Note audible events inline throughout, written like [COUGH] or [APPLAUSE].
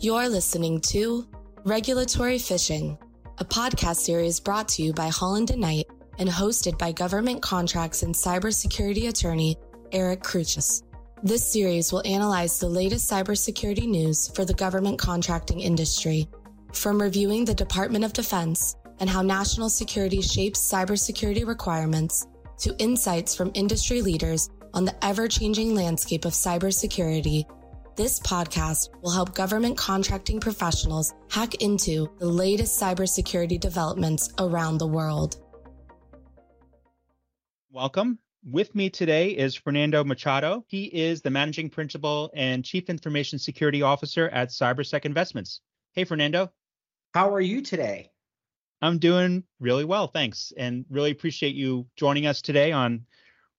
You're listening to Regulatory Phishing, a podcast series brought to you by Holland and Knight and hosted by government contracts and cybersecurity attorney Eric Crusius. This series will analyze the latest cybersecurity news for the government contracting industry, from reviewing the Department of Defense and how national security shapes cybersecurity requirements to insights from industry leaders on the ever changing landscape of cybersecurity this podcast will help government contracting professionals hack into the latest cybersecurity developments around the world. Welcome. With me today is Fernando Machado. He is the managing principal and chief information security officer at CyberSec Investments. Hey, Fernando. How are you today? I'm doing really well, thanks, and really appreciate you joining us today on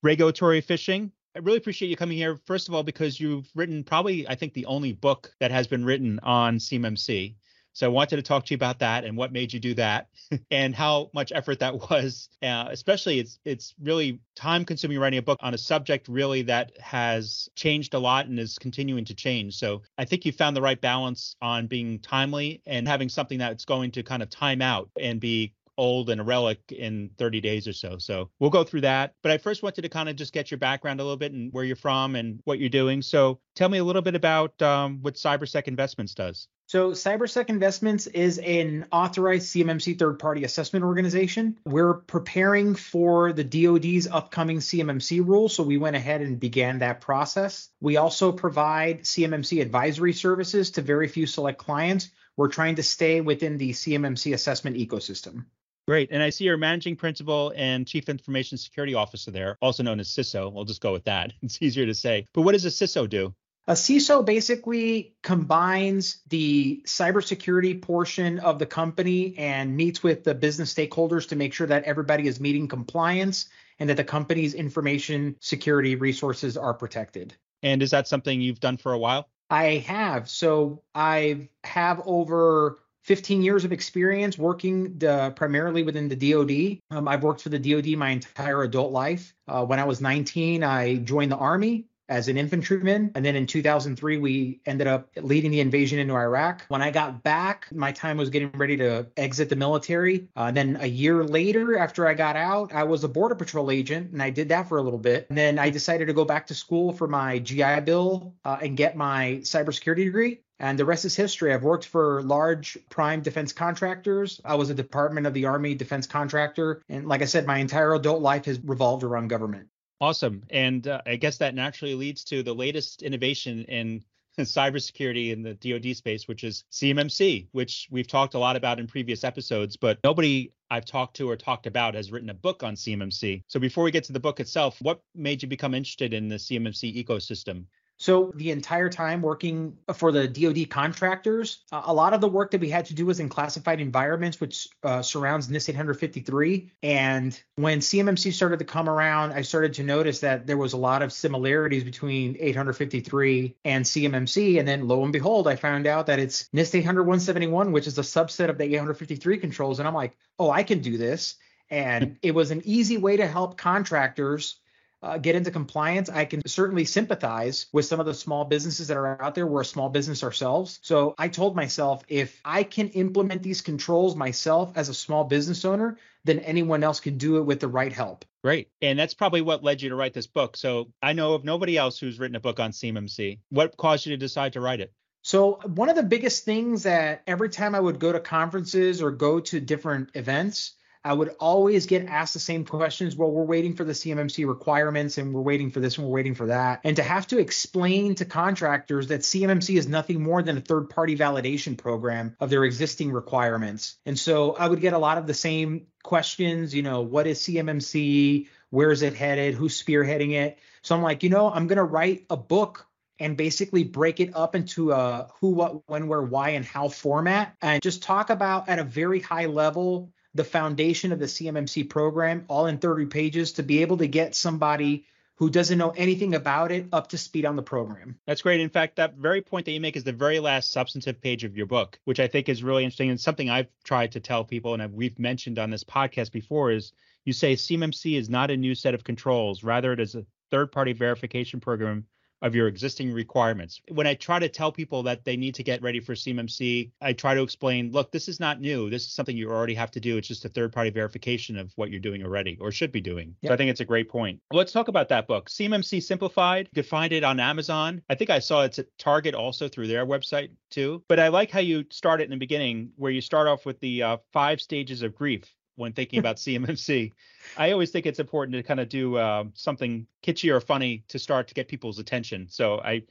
regulatory phishing. I really appreciate you coming here. First of all, because you've written probably, I think, the only book that has been written on CMMC. So I wanted to talk to you about that and what made you do that, [LAUGHS] and how much effort that was. Uh, especially, it's it's really time consuming writing a book on a subject really that has changed a lot and is continuing to change. So I think you found the right balance on being timely and having something that's going to kind of time out and be old and a relic in 30 days or so. So we'll go through that. But I first wanted to kind of just get your background a little bit and where you're from and what you're doing. So tell me a little bit about um, what CyberSec Investments does. So, CyberSec Investments is an authorized CMMC third party assessment organization. We're preparing for the DoD's upcoming CMMC rule. So, we went ahead and began that process. We also provide CMMC advisory services to very few select clients. We're trying to stay within the CMMC assessment ecosystem. Great. And I see you're managing principal and chief information security officer there, also known as CISO. We'll just go with that. [LAUGHS] It's easier to say. But what does a CISO do? A CISO basically combines the cybersecurity portion of the company and meets with the business stakeholders to make sure that everybody is meeting compliance and that the company's information security resources are protected. And is that something you've done for a while? I have. So I have over 15 years of experience working the, primarily within the DoD. Um, I've worked for the DoD my entire adult life. Uh, when I was 19, I joined the Army as an infantryman. And then in 2003, we ended up leading the invasion into Iraq. When I got back, my time was getting ready to exit the military. Uh, then a year later, after I got out, I was a Border Patrol agent and I did that for a little bit. And then I decided to go back to school for my GI Bill uh, and get my cybersecurity degree. And the rest is history. I've worked for large prime defense contractors. I was a Department of the Army defense contractor. And like I said, my entire adult life has revolved around government. Awesome. And uh, I guess that naturally leads to the latest innovation in [LAUGHS] cybersecurity in the DoD space, which is CMMC, which we've talked a lot about in previous episodes, but nobody I've talked to or talked about has written a book on CMMC. So before we get to the book itself, what made you become interested in the CMMC ecosystem? So the entire time working for the DoD contractors, uh, a lot of the work that we had to do was in classified environments, which uh, surrounds NIST 853. And when CMMC started to come around, I started to notice that there was a lot of similarities between 853 and CMMC. And then lo and behold, I found out that it's NIST 800 171, which is a subset of the 853 controls. And I'm like, oh, I can do this. And it was an easy way to help contractors uh, get into compliance, I can certainly sympathize with some of the small businesses that are out there. We're a small business ourselves. So I told myself if I can implement these controls myself as a small business owner, then anyone else can do it with the right help. Great. And that's probably what led you to write this book. So I know of nobody else who's written a book on CMMC. What caused you to decide to write it? So, one of the biggest things that every time I would go to conferences or go to different events, I would always get asked the same questions. Well, we're waiting for the CMMC requirements and we're waiting for this and we're waiting for that. And to have to explain to contractors that CMMC is nothing more than a third party validation program of their existing requirements. And so I would get a lot of the same questions, you know, what is CMMC? Where is it headed? Who's spearheading it? So I'm like, you know, I'm going to write a book and basically break it up into a who, what, when, where, why, and how format and just talk about at a very high level the foundation of the CMMC program all in 30 pages to be able to get somebody who doesn't know anything about it up to speed on the program. That's great. In fact, that very point that you make is the very last substantive page of your book, which I think is really interesting and something I've tried to tell people and we've mentioned on this podcast before is you say CMMC is not a new set of controls, rather it is a third-party verification program of your existing requirements. When I try to tell people that they need to get ready for CMMC, I try to explain, look, this is not new. This is something you already have to do. It's just a third party verification of what you're doing already or should be doing. Yep. So I think it's a great point. Let's talk about that book, CMMC Simplified. You can find it on Amazon. I think I saw it's at Target also through their website too. But I like how you start it in the beginning where you start off with the uh, five stages of grief when thinking about CMMC. I always think it's important to kind of do uh, something kitschy or funny to start to get people's attention. So I,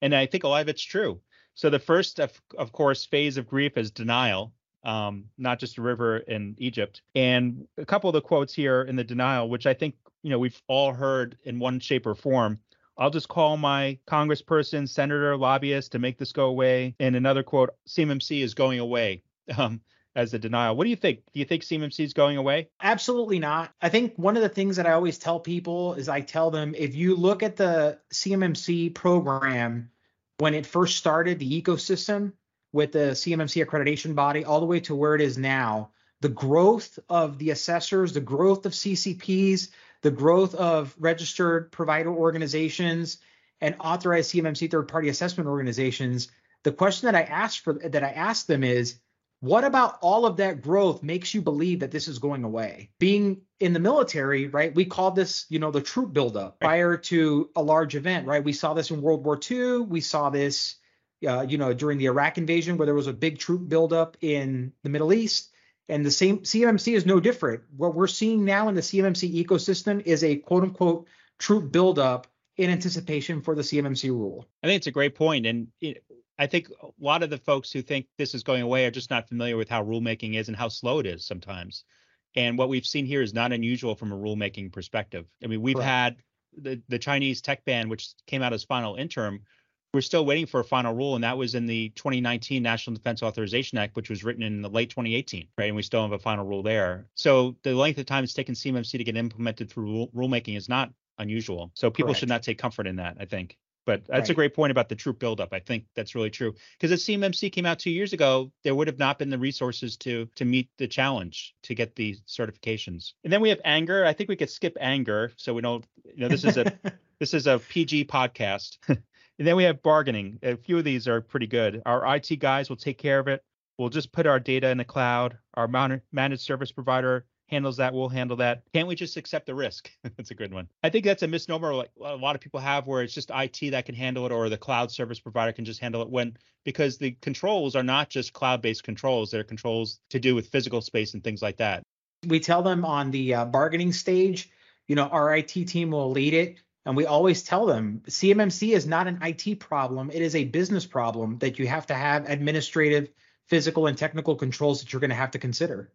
and I think a lot of it's true. So the first, of, of course, phase of grief is denial, um, not just a river in Egypt. And a couple of the quotes here in the denial, which I think you know we've all heard in one shape or form. I'll just call my congressperson, senator, lobbyist to make this go away. And another quote, CMMC is going away. [LAUGHS] Um, as a denial. What do you think? Do you think CMMC is going away? Absolutely not. I think one of the things that I always tell people is I tell them if you look at the CMMC program when it first started, the ecosystem with the CMMC accreditation body, all the way to where it is now, the growth of the assessors, the growth of CCPs, the growth of registered provider organizations and authorized CMMC third party assessment organizations. The question that I asked for that I asked them is what about all of that growth makes you believe that this is going away? Being in the military, right? We call this, you know, the troop buildup prior to a large event, right? We saw this in World War II. We saw this, uh, you know, during the Iraq invasion, where there was a big troop buildup in the Middle East. And the same CMMC is no different. What we're seeing now in the CMMC ecosystem is a quote unquote troop buildup in anticipation for the CMMC rule. I think it's a great point, and it, I think a lot of the folks who think this is going away are just not familiar with how rulemaking is and how slow it is sometimes. And what we've seen here is not unusual from a rulemaking perspective. I mean, we've had the, the Chinese tech ban, which came out as final interim. We're still waiting for a final rule, and that was in the 2019 National Defense Authorization Act, which was written in the late 2018, right? And we still have a final rule there. So the length of time it's taken CMMC to get implemented through rule, rulemaking is not unusual. So people Correct. should not take comfort in that, I think. But that's right. a great point about the troop buildup. I think that's really true because as CMMC came out two years ago, there would have not been the resources to to meet the challenge to get the certifications. And then we have anger. I think we could skip anger, so we don't. You know, this is a [LAUGHS] this is a PG podcast. [LAUGHS] and then we have bargaining. A few of these are pretty good. Our IT guys will take care of it. We'll just put our data in the cloud. Our managed service provider handles that, we'll handle that. Can't we just accept the risk? [LAUGHS] that's a good one. I think that's a misnomer like a lot of people have where it's just IT that can handle it or the cloud service provider can just handle it when because the controls are not just cloud-based controls, they're controls to do with physical space and things like that. We tell them on the uh, bargaining stage, you know, our IT team will lead it. And we always tell them CMMC is not an IT problem. It is a business problem that you have to have administrative, physical, and technical controls that you're going to have to consider.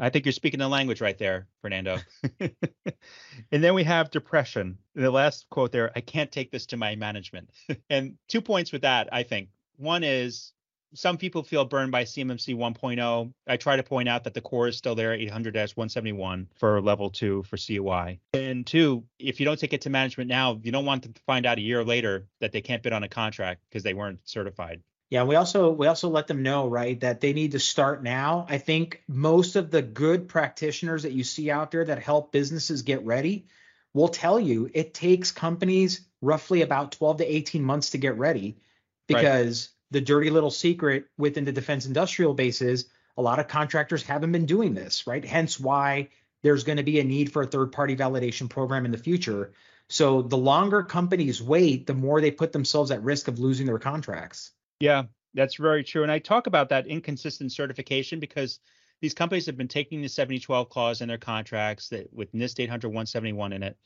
I think you're speaking the language right there, Fernando. [LAUGHS] and then we have depression. The last quote there, I can't take this to my management. [LAUGHS] and two points with that, I think. One is some people feel burned by CMMC 1.0. I try to point out that the core is still there, 800-171 for level two for CUI. And two, if you don't take it to management now, you don't want them to find out a year later that they can't bid on a contract because they weren't certified. Yeah, we also we also let them know, right, that they need to start now. I think most of the good practitioners that you see out there that help businesses get ready will tell you it takes companies roughly about 12 to 18 months to get ready because right. the dirty little secret within the defense industrial base is a lot of contractors haven't been doing this, right? Hence why there's going to be a need for a third party validation program in the future. So the longer companies wait, the more they put themselves at risk of losing their contracts. Yeah, that's very true. And I talk about that inconsistent certification because these companies have been taking the 7012 clause in their contracts that with NIST 800 171 in it.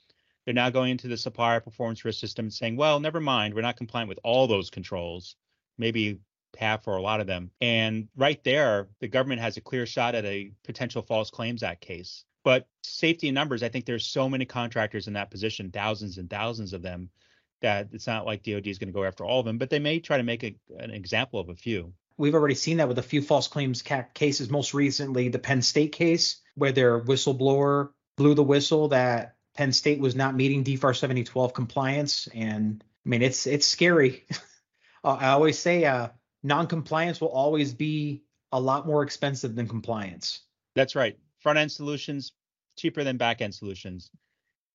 They're now going into the supplier performance risk system and saying, well, never mind, we're not compliant with all those controls, maybe half or a lot of them. And right there, the government has a clear shot at a potential False Claims Act case. But safety in numbers, I think there's so many contractors in that position, thousands and thousands of them, that it's not like DoD is going to go after all of them, but they may try to make a, an example of a few. We've already seen that with a few false claims ca- cases. Most recently, the Penn State case, where their whistleblower blew the whistle that Penn State was not meeting DFAR 7012 compliance, and I mean it's it's scary. [LAUGHS] I always say uh, non-compliance will always be a lot more expensive than compliance. That's right. Front end solutions cheaper than back end solutions.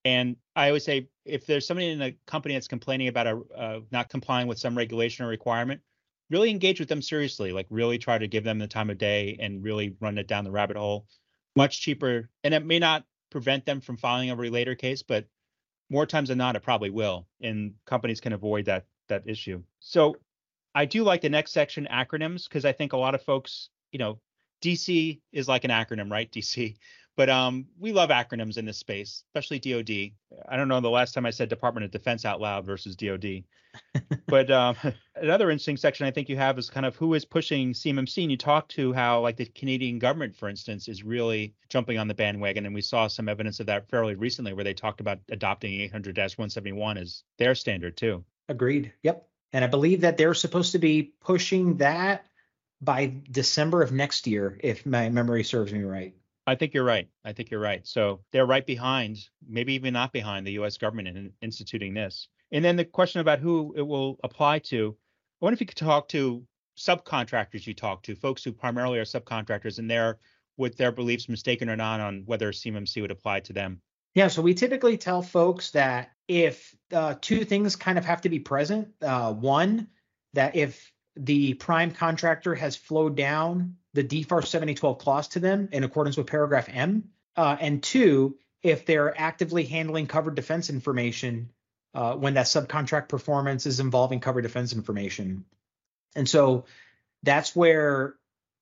And I always say if there's somebody in a company that's complaining about a uh, not complying with some regulation or requirement, really engage with them seriously. Like really try to give them the time of day and really run it down the rabbit hole. Much cheaper, and it may not prevent them from filing a relator case, but more times than not, it probably will, and companies can avoid that that issue. So I do like the next section acronyms because I think a lot of folks, you know, DC is like an acronym, right? DC. But um, we love acronyms in this space, especially DoD. I don't know the last time I said Department of Defense out loud versus DoD. [LAUGHS] but um, another interesting section I think you have is kind of who is pushing CMMC. And you talk to how, like, the Canadian government, for instance, is really jumping on the bandwagon. And we saw some evidence of that fairly recently, where they talked about adopting 800 171 as their standard, too. Agreed. Yep. And I believe that they're supposed to be pushing that by December of next year, if my memory serves me right. I think you're right. I think you're right. So they're right behind, maybe even not behind the U.S. government in instituting this. And then the question about who it will apply to. I wonder if you could talk to subcontractors you talk to, folks who primarily are subcontractors, and their with their beliefs mistaken or not on whether CMMC would apply to them. Yeah, so we typically tell folks that if uh, two things kind of have to be present. Uh, one, that if the prime contractor has flowed down the DFAR 7012 clause to them in accordance with paragraph M. Uh, and two, if they're actively handling covered defense information uh, when that subcontract performance is involving covered defense information. And so that's where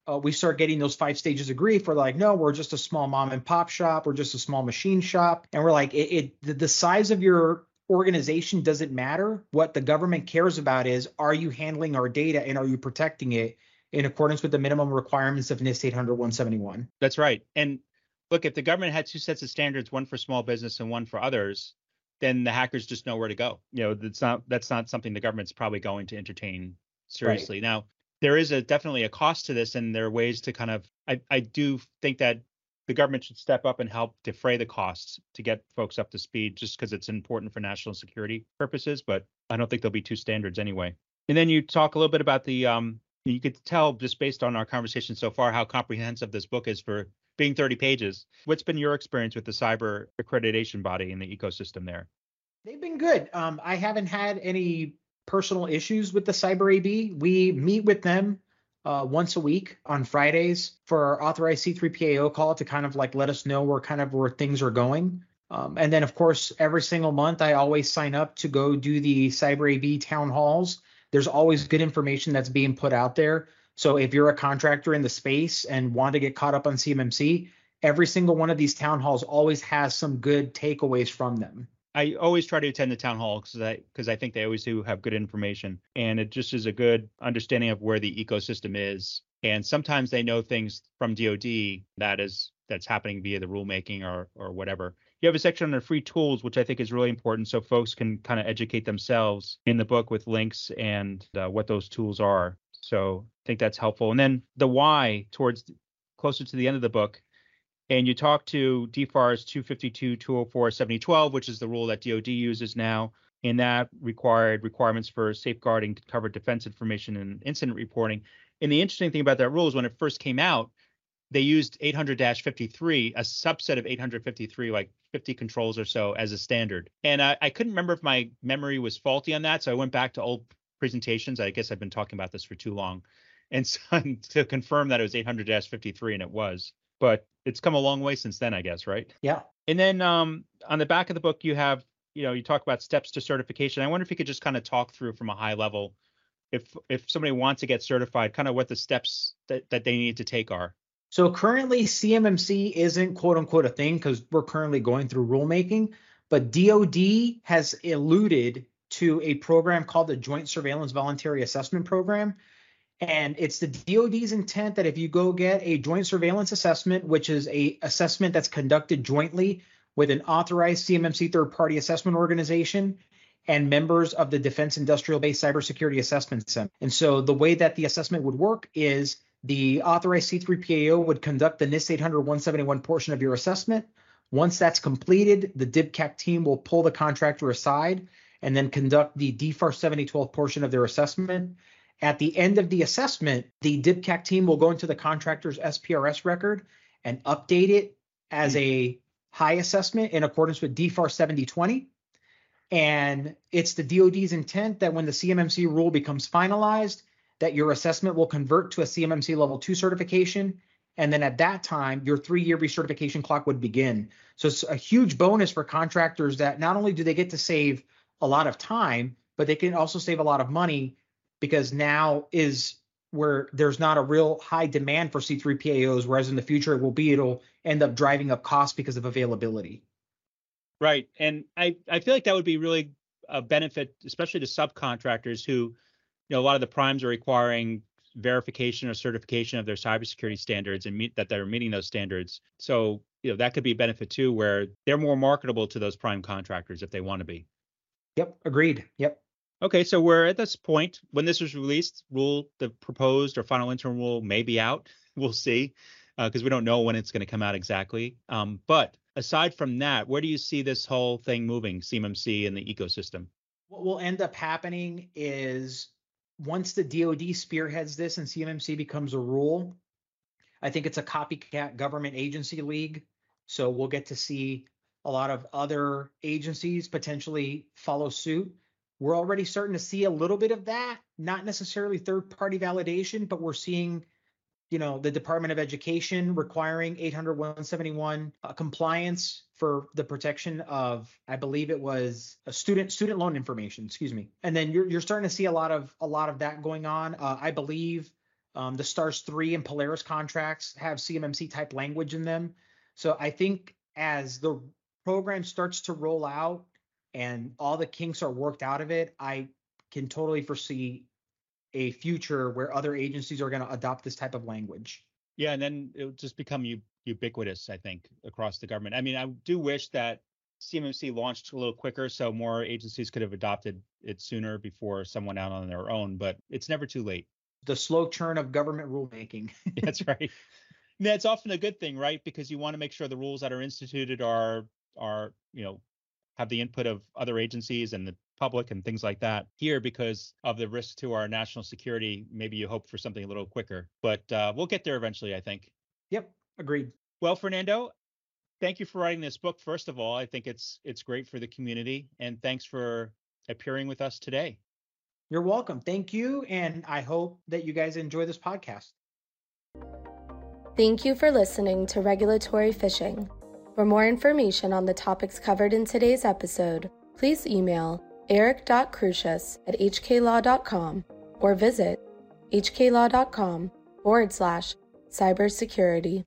uh, we start getting those five stages of grief. We're like, no, we're just a small mom and pop shop. We're just a small machine shop. And we're like, it, it the, the size of your organization doesn't matter. What the government cares about is are you handling our data and are you protecting it in accordance with the minimum requirements of NIST 800 171? That's right. And look, if the government had two sets of standards, one for small business and one for others, then the hackers just know where to go. You know, that's not that's not something the government's probably going to entertain seriously. Right. Now, there is a definitely a cost to this, and there are ways to kind of I, I do think that the government should step up and help defray the costs to get folks up to speed just because it's important for national security purposes. But I don't think there'll be two standards anyway. And then you talk a little bit about the um, you could tell just based on our conversation so far how comprehensive this book is for being 30 pages. What's been your experience with the cyber accreditation body and the ecosystem there? They've been good. Um, I haven't had any personal issues with the cyber AB. We meet with them uh, once a week on Fridays for our authorized C3PAO call to kind of like let us know where kind of where things are going. Um, and then of course every single month I always sign up to go do the Cyber AB town halls. There's always good information that's being put out there. So if you're a contractor in the space and want to get caught up on CMMC, every single one of these town halls always has some good takeaways from them. I always try to attend the town hall because I because I think they always do have good information, and it just is a good understanding of where the ecosystem is. And sometimes they know things from DoD that is that's happening via the rulemaking or or whatever. You have a section on the free tools, which I think is really important, so folks can kind of educate themselves in the book with links and uh, what those tools are. So I think that's helpful. And then the why towards closer to the end of the book and you talk to DFARS 252, 204, 7012, which is the rule that DoD uses now, and that required requirements for safeguarding covered defense information and incident reporting. And the interesting thing about that rule is when it first came out, they used 800-53, a subset of 853, like 50 controls or so, as a standard. And I, I couldn't remember if my memory was faulty on that, so I went back to old presentations. I guess I've been talking about this for too long, and [LAUGHS] so, to confirm that it was 800-53, and it was but it's come a long way since then, I guess, right? Yeah. And then um, on the back of the book, you have, you know, you talk about steps to certification. I wonder if you could just kind of talk through from a high level, if if somebody wants to get certified, kind of what the steps that, that they need to take are. So currently, CMMC isn't quote unquote a thing because we're currently going through rulemaking, but DoD has alluded to a program called the Joint Surveillance Voluntary Assessment Program, and it's the DoD's intent that if you go get a joint surveillance assessment, which is a assessment that's conducted jointly with an authorized CMMC third-party assessment organization and members of the Defense Industrial Base Cybersecurity Assessment Center. And so the way that the assessment would work is the authorized C3PAO would conduct the NIST 800-171 portion of your assessment. Once that's completed, the DIBCAC team will pull the contractor aside and then conduct the DFAR 7012 portion of their assessment. At the end of the assessment, the DIBCAC team will go into the contractor's SPRS record and update it as a high assessment in accordance with DFAR 7020. And it's the DoD's intent that when the CMMC rule becomes finalized, that your assessment will convert to a CMMC level two certification. And then at that time, your three year recertification clock would begin. So it's a huge bonus for contractors that not only do they get to save a lot of time, but they can also save a lot of money because now is where there's not a real high demand for C3PAOs, whereas in the future it will be, it'll end up driving up costs because of availability. Right. And I, I feel like that would be really a benefit, especially to subcontractors who, you know, a lot of the primes are requiring verification or certification of their cybersecurity standards and meet that they're meeting those standards. So, you know, that could be a benefit too, where they're more marketable to those prime contractors if they want to be. Yep. Agreed. Yep. Okay, so we're at this point when this was released. Rule the proposed or final interim rule may be out. [LAUGHS] We'll see, because uh, we don't know when it's going to come out exactly. Um, but aside from that, where do you see this whole thing moving, CMMC and the ecosystem? What will end up happening is once the DoD spearheads this and CMMC becomes a rule, I think it's a copycat government agency league. So we'll get to see a lot of other agencies potentially follow suit. We're already starting to see a little bit of that, not necessarily third party validation, but we're seeing, you know, the Department of Education requiring 800 171 uh, compliance for the protection of, I believe it was a student student loan information, excuse me. And then you're you're starting to see a lot of a lot of that going on. Uh, I believe um, the Stars 3 and Polaris contracts have CMMC type language in them. So I think as the program starts to roll out and all the kinks are worked out of it, I can totally foresee a future where other agencies are going to adopt this type of language. Yeah, and then it will just become u- ubiquitous, I think, across the government. I mean, I do wish that CMMC launched a little quicker so more agencies could have adopted it sooner before someone out on their own, but it's never too late. The slow churn of government rulemaking. [LAUGHS] [LAUGHS] That's right. That's often a good thing, right? Because you want to make sure the rules that are instituted are are, you know, have the input of other agencies and the public and things like that. Here, because of the risk to our national security, maybe you hope for something a little quicker, but uh, we'll get there eventually, I think. Yep, agreed. Well, Fernando, thank you for writing this book. First of all, I think it's it's great for the community, and thanks for appearing with us today. You're welcome. Thank you, and I hope that you guys enjoy this podcast. Thank you for listening to Regulatory Phishing. For more information on the topics covered in today's episode, please email eric.crusius at hklaw.com or visit hklaw.com forward slash cybersecurity.